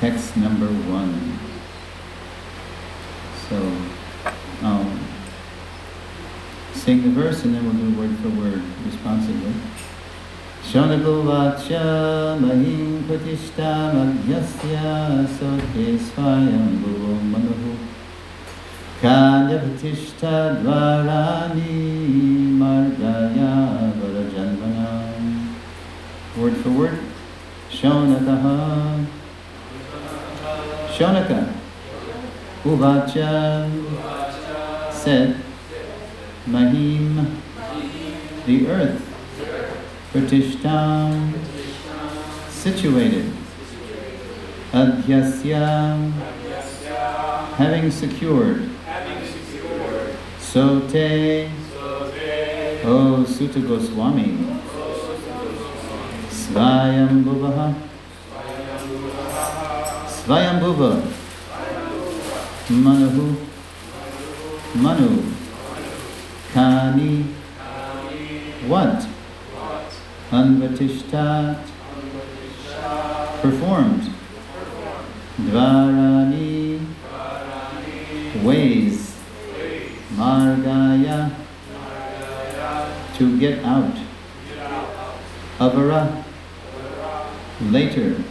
text number one. So, um, sing the verse and then we'll do word for word responsively. Shanagovacha mahim patishta madhyasya sote svayambhuvo manahu kanya patishta dvarani margaya varajanvanam Word for word. Shonakaha Shonaka Uvacha said Mahim the earth Pratishtam situated Adhyasya having secured Sote O Suta Goswami Svayambhuvaha Svayambhuva Manuhu Manu. Kani What Anvatishtat Performed. Dvarani. Ways. Margaya. To get out. Avara. Later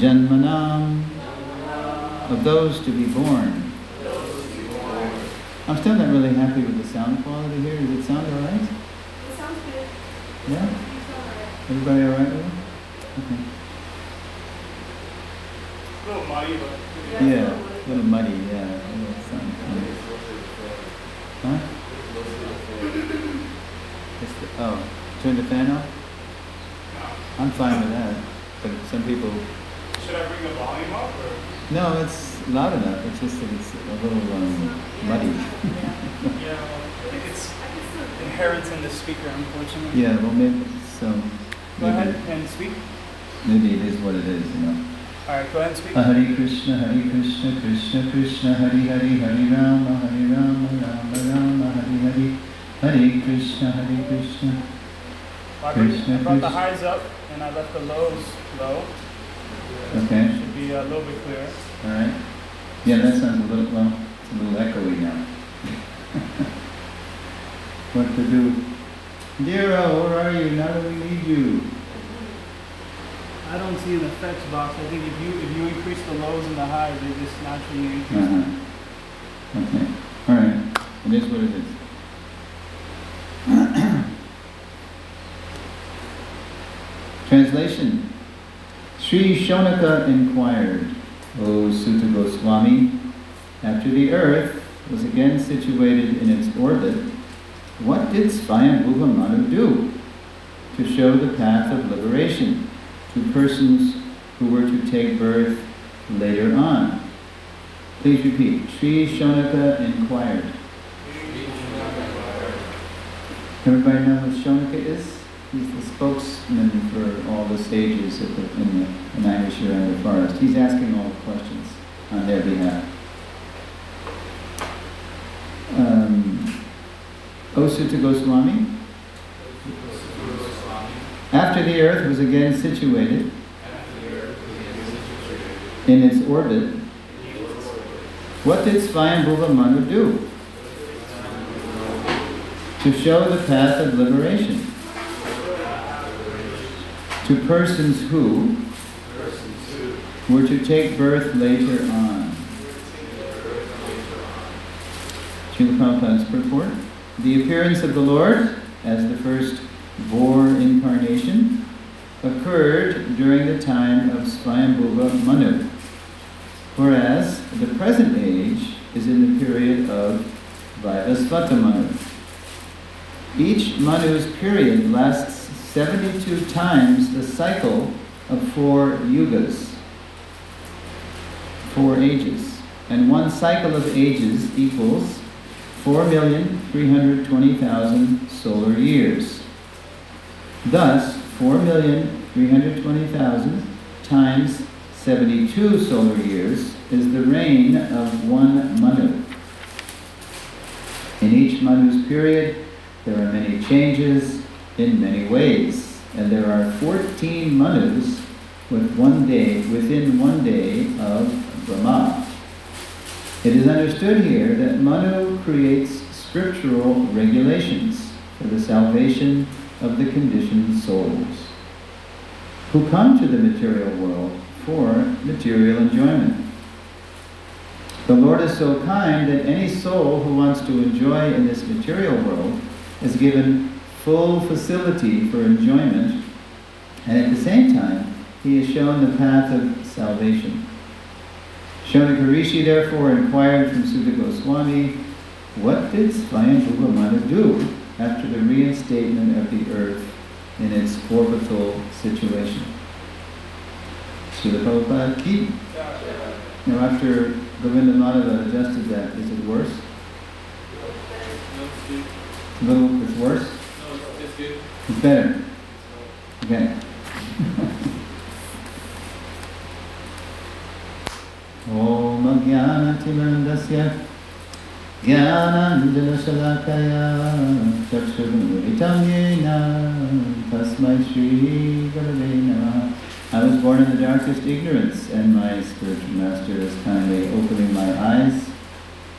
Janmanam Of those to be born I'm still not really happy with the sound quality here. Does it sound alright? It sounds good. Yeah? You alright. Everybody alright with it? Okay. A little muddy, but. Yeah, a little muddy, yeah. A little sound funny. Huh? It's the, oh, turn the fan off? I'm fine with that. But some people, Should I bring the volume up or? no, it's loud enough. It's just that it's a little um, muddy. Yeah, I think it's I can still inherent in the speaker, unfortunately. Yeah, well, maybe, so, Go ahead maybe, and speak. maybe it is what it is, you know. Alright, go ahead and speak. Hare Krishna, Hare Krishna, Krishna Krishna, Hare Hare, Hare Rama, Hare Rama, Rama Rama, Hare Hare, Hare Krishna, Hare Krishna. I Krishna, I brought the highs up and I left the lows low. Okay, Should be a little bit clearer. all right. Yeah, that sounds a little, well, it's a little echoey now. What to do? Dero, where are you? Now that we need you. I don't see an effects box. I think if you if you increase the lows and the highs, they just naturally increase. Uh-huh. Okay, all right. It is what it is. Translation. Sri Shonaka inquired, O Suta Goswami, after the earth was again situated in its orbit, what did Svayambhuva Manu do to show the path of liberation to persons who were to take birth later on? Please repeat. Sri Shonaka inquired. Everybody know who Shonaka is? He's the spokesman for all the stages at the, in the Naimisharanya forest. He's asking all the questions on their behalf. Um, Osuta Goswami. After the earth was again situated in its orbit, what did Svayambhuva Manu do? To show the path of liberation to persons who were to take birth later on. Srila Prabhupada's purport. The appearance of the Lord as the first boar incarnation occurred during the time of Swayambhuva Manu, whereas the present age is in the period of Vaivasvata Manu. Each Manu's period lasts 72 times the cycle of four yugas, four ages. And one cycle of ages equals 4,320,000 solar years. Thus, 4,320,000 times 72 solar years is the reign of one Manu. In each Manu's period, there are many changes in many ways, and there are 14 Manus with one day, within one day of Brahma. It is understood here that Manu creates scriptural regulations for the salvation of the conditioned souls who come to the material world for material enjoyment. The Lord is so kind that any soul who wants to enjoy in this material world is given full facility for enjoyment, and at the same time, he is shown the path of salvation. Shonaka Rishi therefore inquired from Suta Goswami, what did Swayambhuva Manu do after the reinstatement of the earth in its orbital situation? Srila Prabhupada ki. Now after Govinda Madhava adjusted that, is it worse? A little, it's worse? No, it's, it's good. It's better? Okay. ॐ अज्ञानतिमन्दस्य ज्ञानाञ्जनशलाकया चक्षुरुन्मिलितं येन तस्मै श्रीगुरवे नमः I was born in the darkest ignorance, and my spiritual master is kindly opening my eyes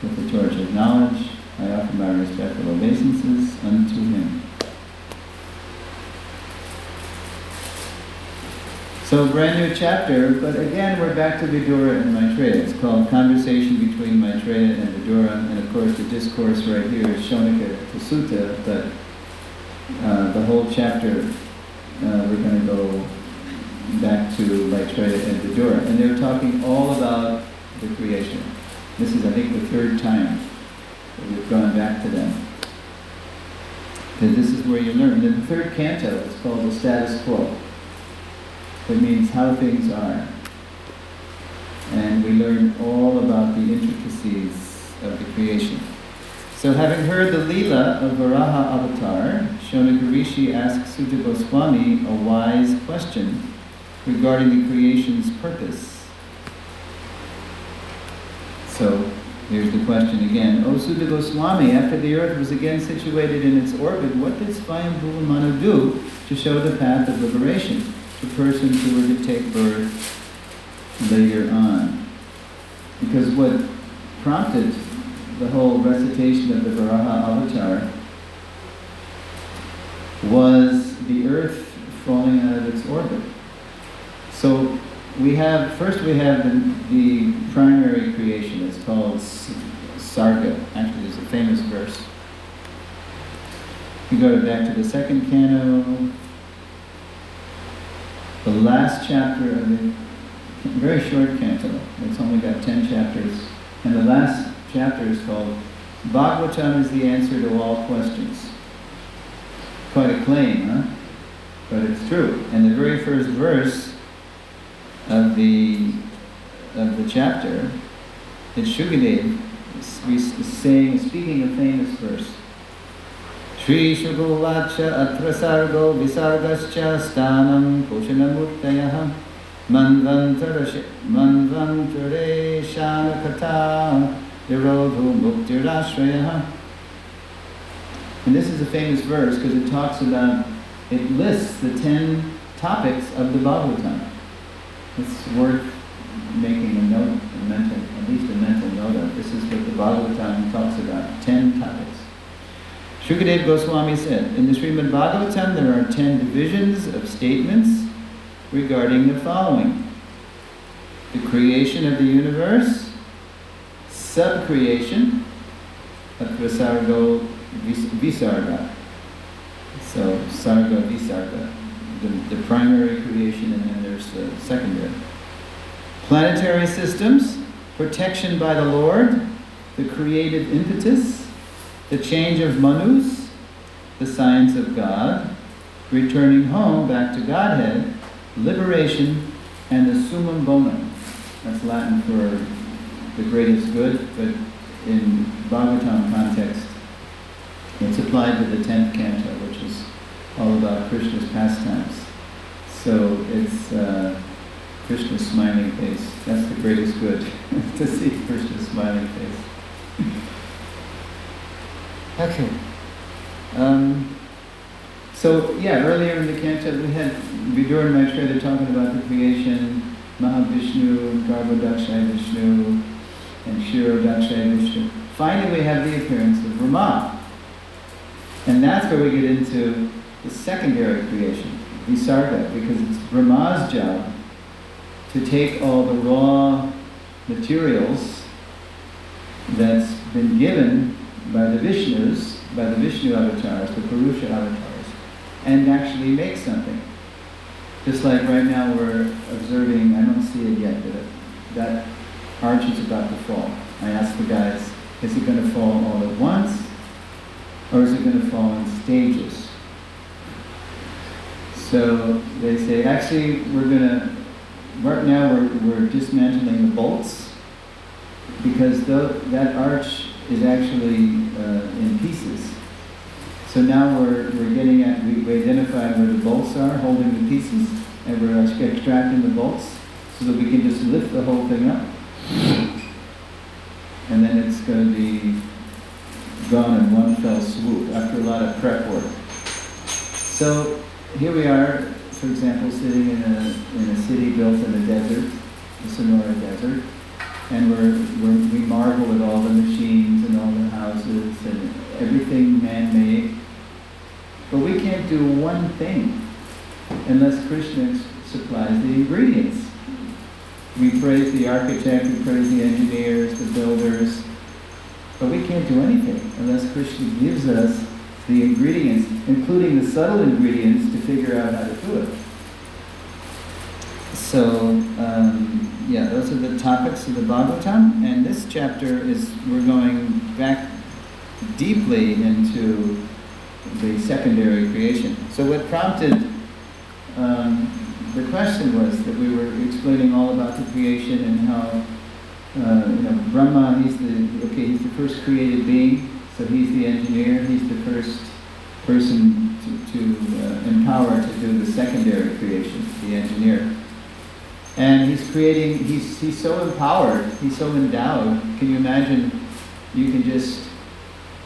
with the torch of knowledge. I offer my respectful obeisances unto him. So brand new chapter, but again we're back to Vidura and Maitreya. It's called Conversation between Maitreya and Vidura, and of course the discourse right here is Shonaka to but uh, the whole chapter uh, we're going to go back to Maitreya and Vidura, and they're talking all about the creation. This is, I think, the third time that we've gone back to them. Because this is where you learn. In the third canto, it's called the status quo. It means how things are. And we learn all about the intricacies of the creation. So having heard the Leela of Varaha Avatar, Shonaka Rishi asks Suta Goswami a wise question regarding the creation's purpose. So here's the question again. O Suta Goswami, after the earth was again situated in its orbit, what did Swayambhuva Manu do to show the path of liberation to persons who were to take birth later on? Because what prompted the whole recitation of the Varaha avatar was the earth falling out of its orbit. So we have, first we have the, the primary creation, it's called Sarga. Actually, there's a famous verse. You go back to the second canto, the last chapter of the very short canto. It's only got 10 chapters. And the last chapter is called Bhagavatam is the answer to all questions. Quite a claim, huh? But it's true. And the very first verse of the of the chapter, it's Shukadev saying, speaking a famous verse. Shugovacha atra sargo visargascha stanam poshanamurtayah manvantare shanakata nirodho muktirashrayah And this is a famous verse because it talks about, it lists the ten topics of the Bhagavatam. It's worth making a note, a mental, at least a mental note of. This is what the Bhagavatam talks about, ten topics. Shukadev Goswami said, in the Srimad Bhagavatam there are ten divisions of statements regarding the following. The creation of the universe, sub-creation, Atrasargo Visarga. So, Sarga Visarga, the, the primary creation, and then there's the secondary. Planetary systems, protection by the Lord, the creative impetus, the change of manus, the science of God, returning home back to Godhead, liberation, and the summum bonum. That's Latin for the greatest good, but in Bhagavatam context, it's applied to the 10th canto, which is all about Krishna's pastimes. So it's uh, Krishna's smiling face. That's the greatest good, to see Krishna's smiling face. Okay. Um, so yeah, earlier in the canto, we had Vidur and Maitreya talking about the creation, Mahavishnu, Garbhodakashayi Vishnu, and Kshirodakashayi Vishnu. Finally, we have the appearance of Brahma. And that's where we get into the secondary creation, Visarga, because it's Brahma's job to take all the raw materials that's been given by the Vishnus, by the Vishnu avatars, the Purusha avatars, and actually make something. Just like right now we're observing, I don't see it yet, but that arch is about to fall. I asked the guys, is it going to fall all at once, or is it going to fall in stages? So they say, actually, we're going to, right now we're, we're dismantling the bolts, because tho- that arch is actually uh, in pieces. So now we're, we're getting at, we, we identified where the bolts are, holding the pieces, and we're extracting the bolts so that we can just lift the whole thing up. And then it's going to be gone in one fell swoop after a lot of prep work. So here we are, for example, sitting in a, in a city built in a desert, the Sonora Desert, and we're, we're, we marvel at all the machines and all the houses and everything man-made. But we can't do one thing unless Krishna supplies the ingredients. We praise the architect, we praise the engineers, the builders, but we can't do anything unless Krishna gives us the ingredients, including the subtle ingredients, to figure out how to do it. So, um, yeah, those are the topics of the Bhagavatam, and this chapter is, we're going back deeply into the secondary creation. So what prompted um, the question was that we were explaining all about the creation and how, uh, you know, Brahma, he's the, okay, he's the first created being, so he's the engineer, he's the first person to, to uh, empower to do the secondary creation, the engineer. And he's creating, he's, he's so empowered, he's so endowed. Can you imagine, you can just,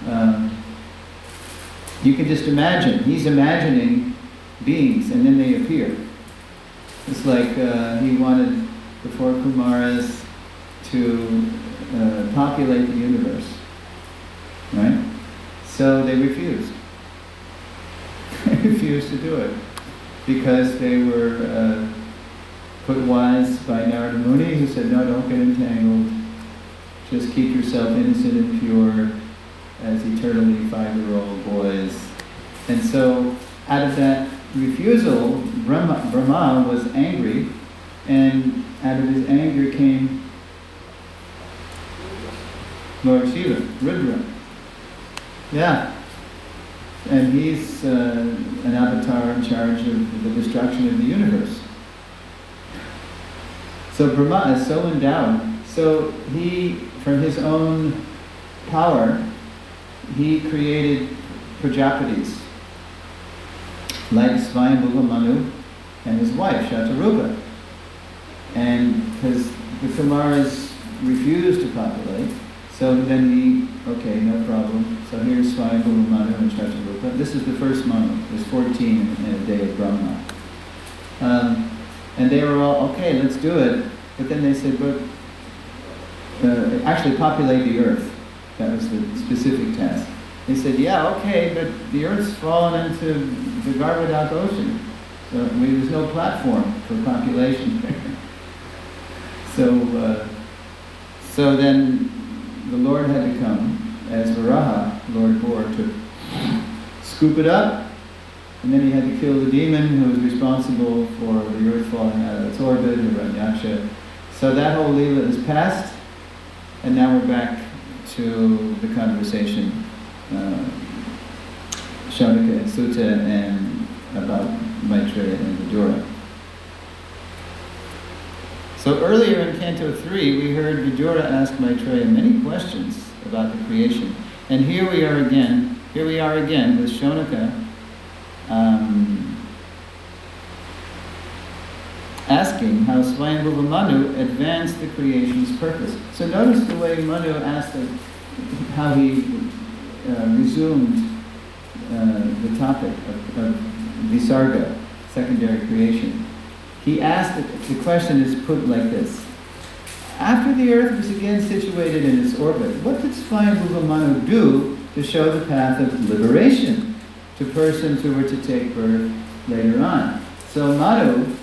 um, you can just imagine, he's imagining beings and then they appear. It's like uh, he wanted the four Kumaras to uh, populate the universe, right? So they refused. they refused to do it because they were uh, put wise by Narada Muni, who said, no, don't get entangled. Just keep yourself innocent and pure as eternally five-year-old boys. And so out of that refusal, Brahma, Brahma was angry, and out of his anger came Lord Shiva, Rudra. Yeah. And he's uh, an avatar in charge of the destruction of the universe. So Brahma is so endowed. So he, from his own power, he created Prajapatis, like Svayambhuva Manu and his wife, Shatarupa. And because the Kumaras refused to populate, so then he, okay, no problem. So here's Svayambhuva Manu and Shatarupa. This is the first Manu. There's 14 in a day of Brahma. Um, and they were all, okay, let's do it. But then they said, but uh, actually populate the earth. That was the specific task. They said, yeah, okay, but the earth's fallen into the Garbhodak Ocean. So we, there's no platform for population so, uh, so then the Lord had to come as Varaha, Lord Boar, to scoop it up, and then he had to kill the demon who was responsible for the earth falling out of its orbit, Hiranyaksha. So that whole Leela is past, and now we're back to the conversation, uh, and Suta, and about Maitreya and Vidura. So earlier in Canto 3, we heard Vidura ask Maitreya many questions about the creation. And here we are again, here we are again with Shaunaka um, asking how Swayambhuva Manu advanced the creation's purpose. So notice the way Manu asked the, how he uh, resumed uh, the topic of, of Visarga, secondary creation. He asked, the question is put like this. After the earth was again situated in its orbit, what did Swayambhuva Manu do to show the path of liberation to persons who were to take birth later on? So Manu,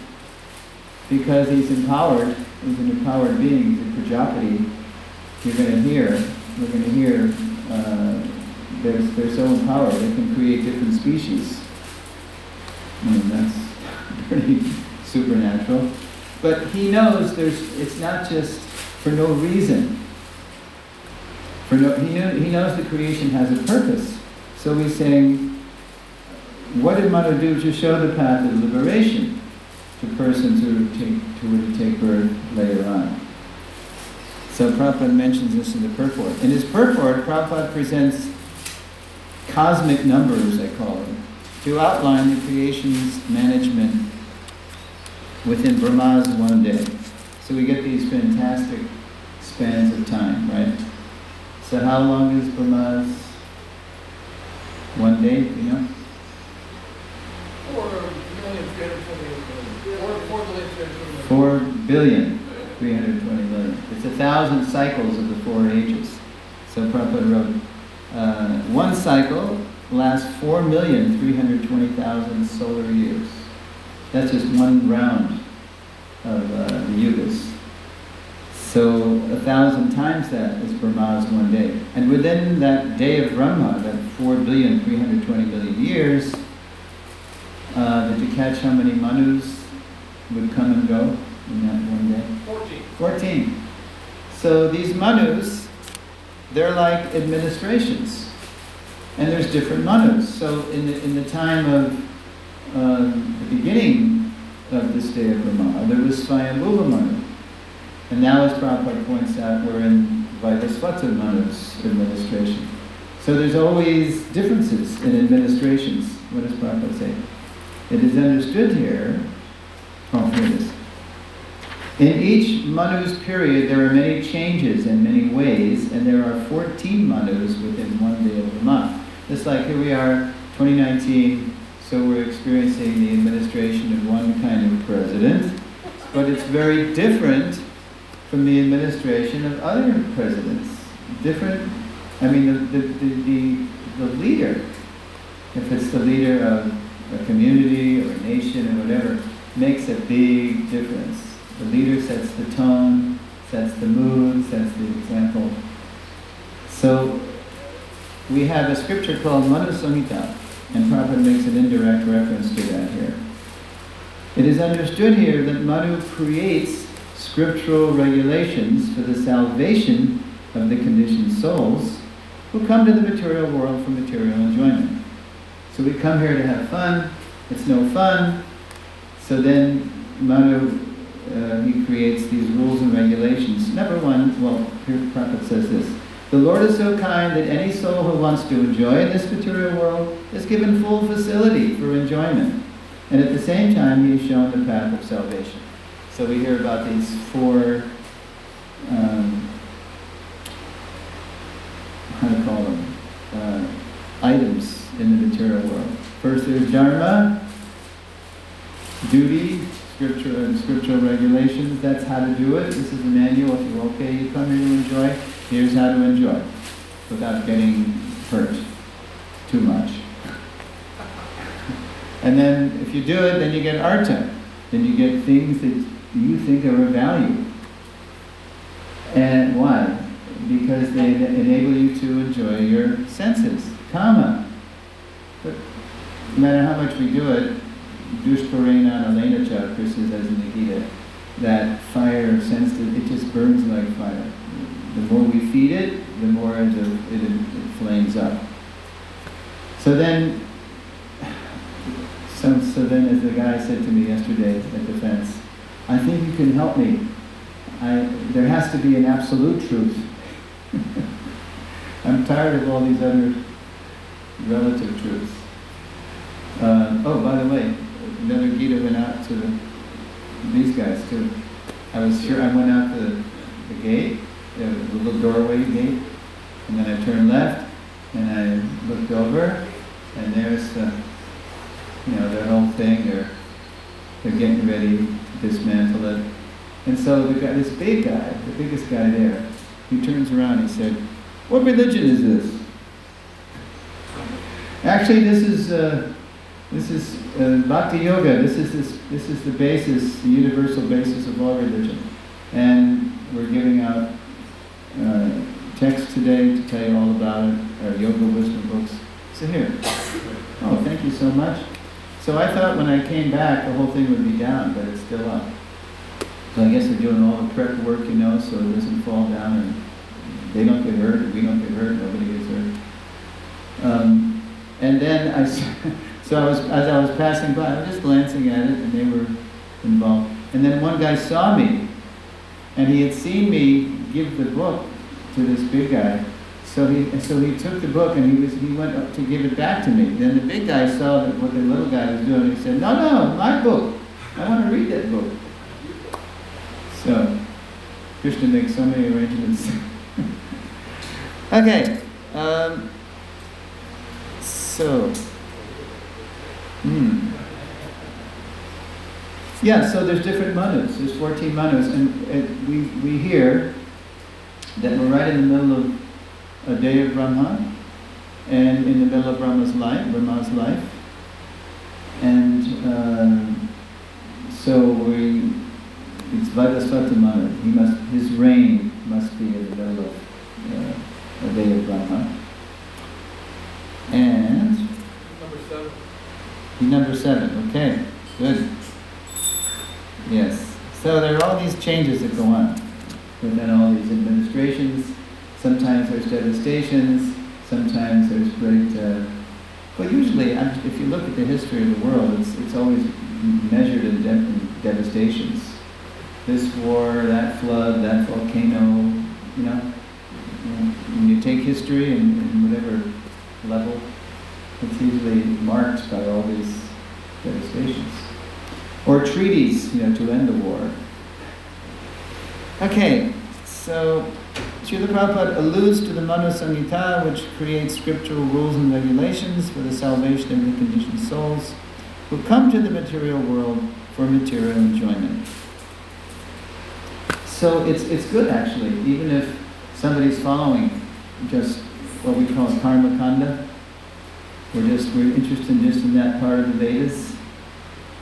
because he's empowered, he's an empowered being, he's a Prajapati, you're going to hear, we're going to hear, uh, they're, they're so empowered, they can create different species. I mean, that's pretty supernatural. But he knows there's, it's not just for no reason. For no, he, knew, he knows the creation has a purpose. So he's saying, what did Manu do to show the path of liberation to persons who, take, who were to take birth later on? So Prabhupada mentions this in the purport. In his purport, Prabhupada presents cosmic numbers, I call them, to outline the creation's management within Brahma's one day. So we get these fantastic spans of time, right? So how long is Brahma's one day, you know? Four million, three hundred twenty-eight million. Four, four million, three hundred twenty million. Four billion, three hundred twenty million. It's a thousand cycles of the four ages. So Prabhupada wrote, uh, one cycle lasts four million, three hundred twenty thousand solar years. That's just one round of uh, the yugas. So a thousand times that is Brahma's one day. And within that day of Brahma, that four billion, three hundred twenty billion years, uh, did you catch how many Manus would come and go in that one day? Fourteen. 14. So these manus, they're like administrations. And there's different manus. So in the, in the time of um, the beginning of this day of Brahma, there was Swayambhuva Manu. And now, as Prabhupada points out, we're in Vaivasvata Manu's administration. So there's always differences in administrations. What does Prabhupada say? It is understood here, oh, here it is. In each Manu's period, there are many changes in many ways, and there are 14 Manus within one day of the month. Just like here we are, 2019, so we're experiencing the administration of one kind of president, but it's very different from the administration of other presidents. Different, I mean, the, the, the, the leader, if it's the leader of a community or a nation or whatever, makes a big difference. The leader sets the tone, sets the mood, sets the example. So we have a scripture called Manu and Prabhupada makes an indirect reference to that here. It is understood here that Manu creates scriptural regulations for the salvation of the conditioned souls who come to the material world for material enjoyment. So we come here to have fun, it's no fun, so then Manu uh, he creates these rules and regulations. Number one, well, here the prophet says this. The Lord is so kind that any soul who wants to enjoy this material world is given full facility for enjoyment. And at the same time, he is shown the path of salvation. So we hear about these four, um, how to call them, uh, items in the material world. First there's Dharma, duty, scripture and scriptural regulations. That's how to do it. This is the manual. If you're okay, you come here to enjoy. Here's how to enjoy without getting hurt too much. And then if you do it, then you get artha. Then you get things that you think are of value. And why? Because they enable you to enjoy your senses. Kama. But no matter how much we do it, Dushparena Elena Cha, Krishna says in the Gita, that fire sensitive, it just burns like fire. The more we feed it, the more it, it, it flames up. So then, so, so then as the guy said to me yesterday at the fence, I think you can help me. I, there has to be an absolute truth. I'm tired of all these other relative truths. Uh, oh, by the way, another Gita went out to the, these guys too. I was sure I went out the, the gate, the, the little doorway gate, and then I turned left and I looked over, And there's, uh, you know, their whole thing, they're, they're getting ready to dismantle it. And so the got this big guy, the biggest guy there, he turns around and he said, what religion is this? Actually, this is, uh, this is uh, Bhakti Yoga. This is, this, this is the basis, the universal basis of all religion. And we're giving out uh, text today to tell you all about it, our yoga wisdom books. So here. Oh, thank you so much. So I thought when I came back, the whole thing would be down, but it's still up. So I guess they're doing all the prep work, you know, so it doesn't fall down and they don't get hurt, we don't get hurt, nobody gets hurt. Um, and then I, so I was, as I was passing by, I was just glancing at it and they were involved. And then one guy saw me and he had seen me give the book to this big guy. So he, so he took the book and he was, he went up to give it back to me. Then the big guy saw that what the little guy was doing. He said, "No, no, my book. I want to read that book." So Krishna makes so many arrangements. okay. Um, so. Hmm. Yeah, so there's different manus. There's 14 manus, and, and we, we hear that we're right in the middle of a day of Brahma, and in the middle of Brahma's life, Brahma's life, and um, so we, it's Vaivasvata Manu. He must, his reign must be in the middle of uh, a day of Brahma. And Number seven. Number seven, okay, good. Yes, so there are all these changes that go on within all these administrations. Sometimes there's devastations, sometimes there's great, uh, well, usually, if you look at the history of the world, it's, it's always measured in, de- in devastations. This war, that flood, that volcano, you know, when you take history and, and whatever level, it's usually marked by all these devastations. Or treaties, you know, to end the war. Okay, so Srila Prabhupada alludes to the Manu Samhita, which creates scriptural rules and regulations for the salvation of reconditioned souls who come to the material world for material enjoyment. So it's, it's good actually, even if somebody's following just what we call karma kanda, we're just we're interested just in that part of the Vedas,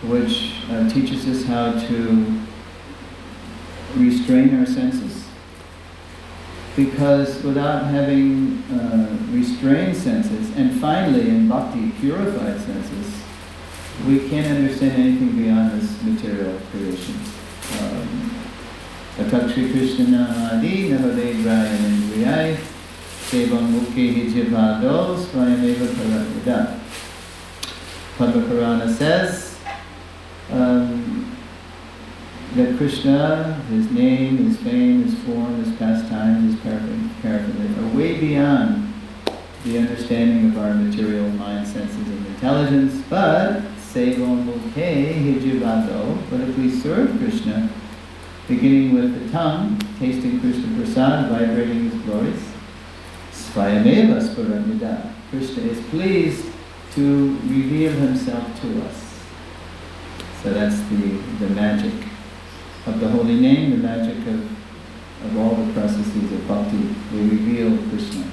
which uh, teaches us how to restrain our senses. Because without having uh, restrained senses, and finally in bhakti purified senses, we can't understand anything beyond this material creation. Um, Krishna Namadi Navadevraya Nindriyai Sevam Mukhi Hijivado Swayameva Parakvada. Padma Purana says um, that Krishna, his name, his fame, his form, his pastimes, his paraphernalia are way beyond the understanding of our material mind, senses, and intelligence, but Sevam Mukhe Hijivado. But if we serve Krishna, beginning with the tongue, tasting Krishna Prasad, vibrating his glories, Svayameva Sparamida. Krishna is pleased to reveal himself to us. So that's the, the magic of the holy name, the magic of, of all the processes of bhakti. We reveal Krishna.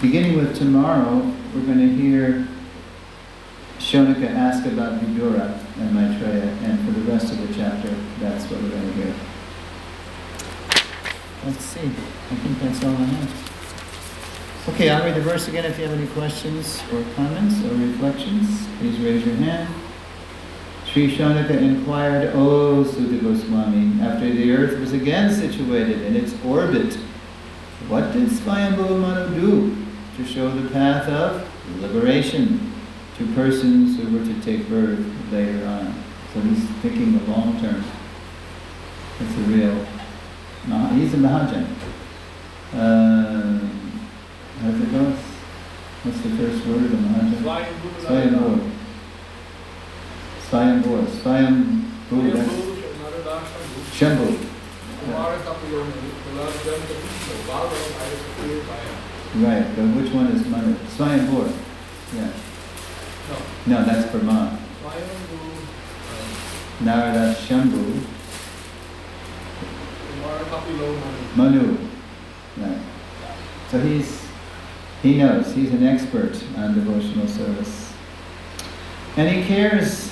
Beginning with tomorrow, we're going to hear Shonaka ask about Vidura and Maitreya, and for the rest of the chapter, that's what we're going to hear. Let's see. I think that's all I have. Okay, I'll read the verse again. If you have any questions or comments or reflections, please raise your hand. Sri Shonaka inquired, O Suta Goswami, after the earth was again situated in its orbit, what did Swayambhuva Manu do to show the path of liberation to persons who were to take birth later on? So he's thinking the long term. It's a real, he's a Mahajan. Um, how's it go? What's the first word of Mahajan? Swayambhu. Swayambhu, Narada, Shambhu. Shambhu. Kumara Kapiyomi, Lord Dhamma Krishna, Bhava, I was created by him. Right, but which one is Manu? Swayambhur. Yeah. No, that's Brahma. Narada Shambhu, Manu. Right. So he's he knows, he's an expert on devotional service. And he cares.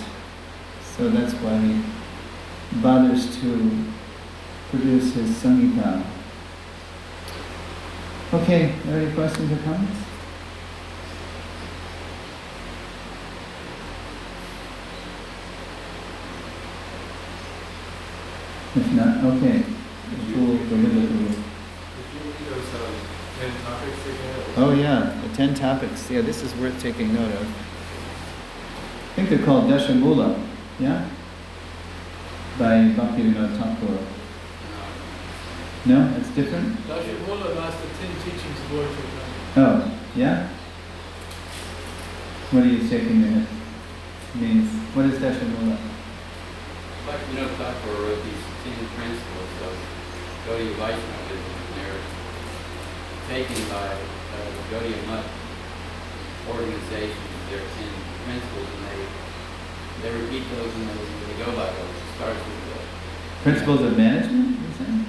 So that's why he bothers to produce his Samhita. Okay, any questions or comments? If not, okay. We'll go with it. We'll- Did you read those um, ten topics again? Oh, yeah, the ten topics. Yeah, this is worth taking note of. I think they're called Dashamula, yeah? By Bhaktivinoda Thakur. No, it's different? Dashamula, that's the ten teachings of Lord Chaitanya. Oh, yeah? What are you shaking your head? Means, what is Dashamula? Like, you know, Thakur wrote these ten principles of Gaudiya Vaishnavism, and they're taken by uh, the Gaudiya Mutt organization, their ten principles, and they, they repeat those and they, they go by those. It starts with the, Principles of management, You're saying?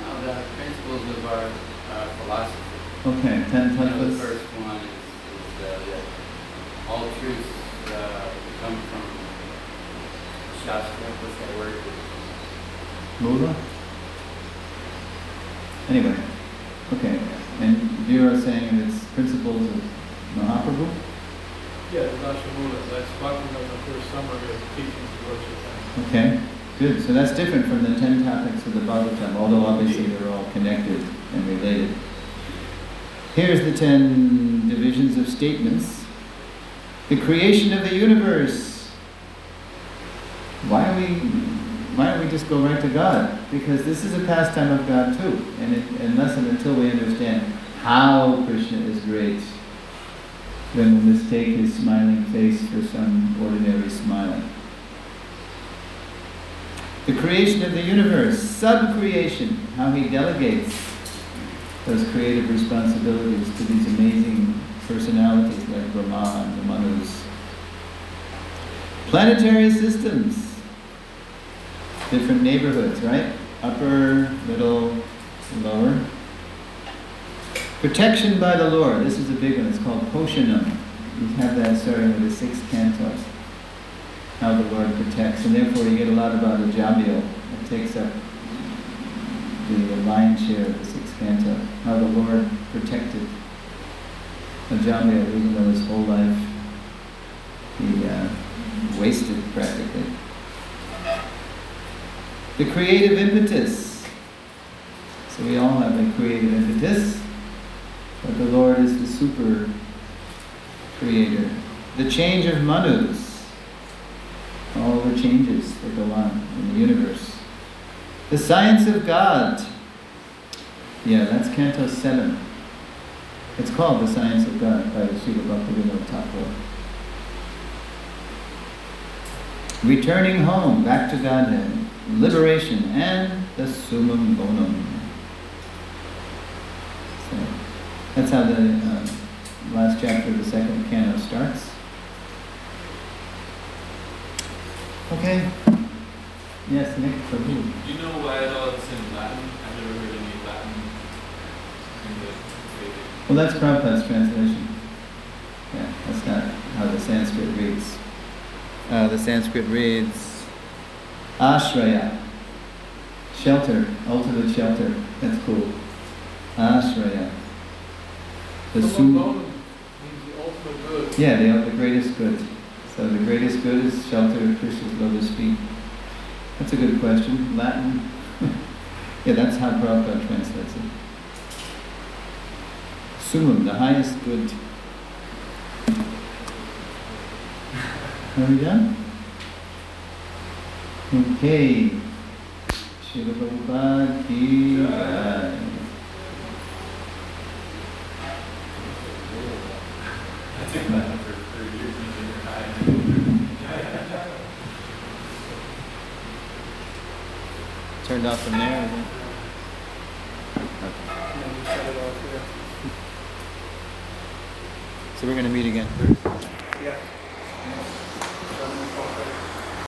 no, the principles of our uh, philosophy. Okay, ten You know, the first one is, is uh, that all truths uh, come from Shastra, what's that word? Mula? Anyway, okay. And you are saying it's principles of Mahaprabhu? Yeah, the Dashamula, that's the first summary of the teachings of Lord. Okay, good. So that's different from the ten topics of the Bhagavatam, although obviously they're all connected and related. Here's the ten divisions of statements. The creation of the universe. Why are we why don't we just go right to God? Because this is a pastime of God too. And it, unless and until we understand how Krishna is great, then we'll mistake his smiling face for some ordinary smile. The creation of the universe, sub-creation, how he delegates those creative responsibilities to these amazing personalities like Brahma and the Manus. Planetary systems, different neighborhoods, right? Upper, middle, lower. Protection by the Lord, this is a big one, it's called Poshanam. You have that starting with the sixth cantos. how the Lord protects, and therefore you get a lot about Ajamil. It takes up the lion's share of the sixth canto, how the Lord protected Ajamil, even though his whole life he uh, wasted practically. The creative impetus. So we all have a creative impetus, but the Lord is the super creator. The change of manus all the changes that go on in the universe. The science of God. Yeah, that's Canto 7. It's called The Science of God by the Srila Bhaktivinoda Thakur. Returning home, back to Godhead, liberation, and the summum bonum. So, that's how the uh, last chapter of the second canto starts. Okay. Yes, Nick, for you. Do you know why all it's in Latin? I've never heard any Latin in the Vedic. Well, that's Prabhupada's translation. Yeah, that's not how the Sanskrit reads. Uh, the Sanskrit reads Ashraya, shelter, ultimate shelter. That's cool. Ashraya. The Summum sum- bonum means the ultimate good. Yeah, the, greatest good. So the greatest good is shelter at Krishna's lotus feet. That's a good question. Latin. yeah, that's how Prabhupada translates it. Summum, the highest good. Are we done? Okay. Srila Prabhupada ki yeah. Turned off from there, I Okay. So we're going to meet again.